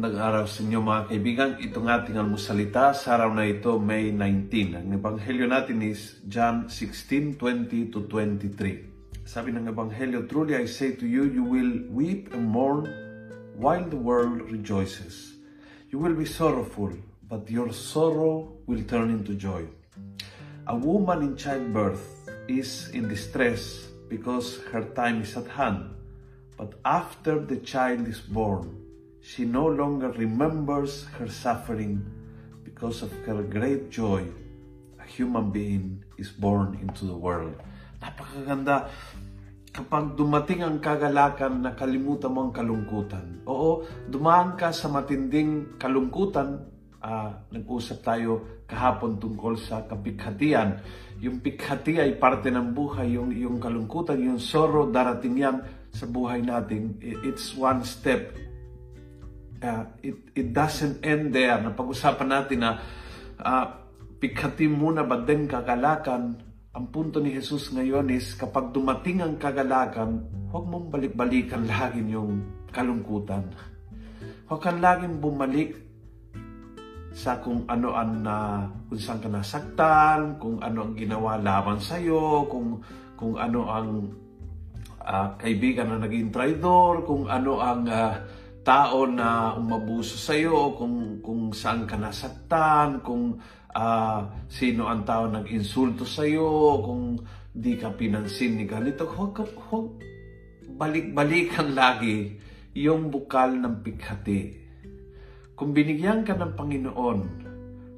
Magandang araw sa inyo mga kaibigan. Itong ating almusalita sa araw na ito, May 19. Ang ebanghelyo natin is John 16:20 to 23. Sabi ng ebanghelyo, Truly I say to you, you will weep and mourn while the world rejoices. You will be sorrowful, but your sorrow will turn into joy. A woman in childbirth is in distress because her time is at hand. But after the child is born, she no longer remembers her suffering because of her great joy. A human being is born into the world. Napakaganda. Kapag dumating ang kagalakan, nakalimutan mo ang kalungkutan. Oo, dumaan ka sa matinding kalungkutan. Uh, nag-usap tayo kahapon tungkol sa kapighatian. Yung pighati ay parte ng buhay. Yung, yung kalungkutan, yung sorrow, darating yan sa buhay natin. It's one step uh, it, it doesn't end there. Napag-usapan natin na uh, pikhati muna ba din kagalakan. Ang punto ni Jesus ngayon is kapag dumating ang kagalakan, huwag mong balik-balikan lagi yung kalungkutan. Huwag kang laging bumalik sa kung ano ang uh, kung saan ka nasaktan, kung ano ang ginawa laban sa iyo, kung kung ano ang uh, kaibigan na naging traidor, kung ano ang uh, tao na umabuso sa iyo, kung kung saan ka nasaktan, kung uh, sino ang tao nag-insulto sa iyo, kung di ka pinansin ni ganito, huwag, huwag balik-balikan lagi yung bukal ng pighati. Kung binigyan ka ng Panginoon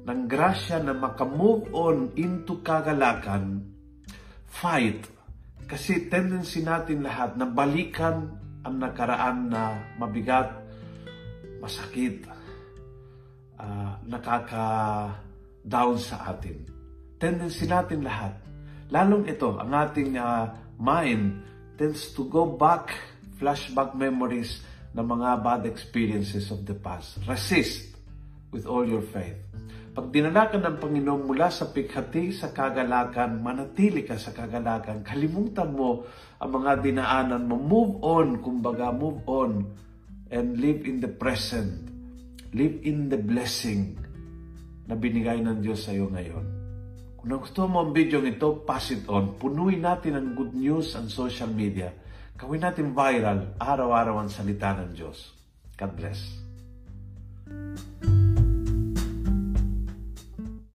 ng grasya na makamove on into kagalakan, fight. Kasi tendency natin lahat na balikan ang nakaraan na mabigat, masakit, uh, nakaka-down sa atin. Tendency natin lahat. Lalong ito, ang ating uh, mind tends to go back, flashback memories ng mga bad experiences of the past. Resist with all your faith. Pag dinala ka ng Panginoon mula sa pighati, sa kagalakan, manatili ka sa kagalakan, kalimutan mo ang mga dinaanan mo. Move on, kumbaga, move on and live in the present. Live in the blessing na binigay ng Diyos sa iyo ngayon. Kung gusto mo ang video ito, pass it on. Punuin natin ang good news ang social media. Gawin natin viral, araw-araw ang salita ng Diyos. God bless.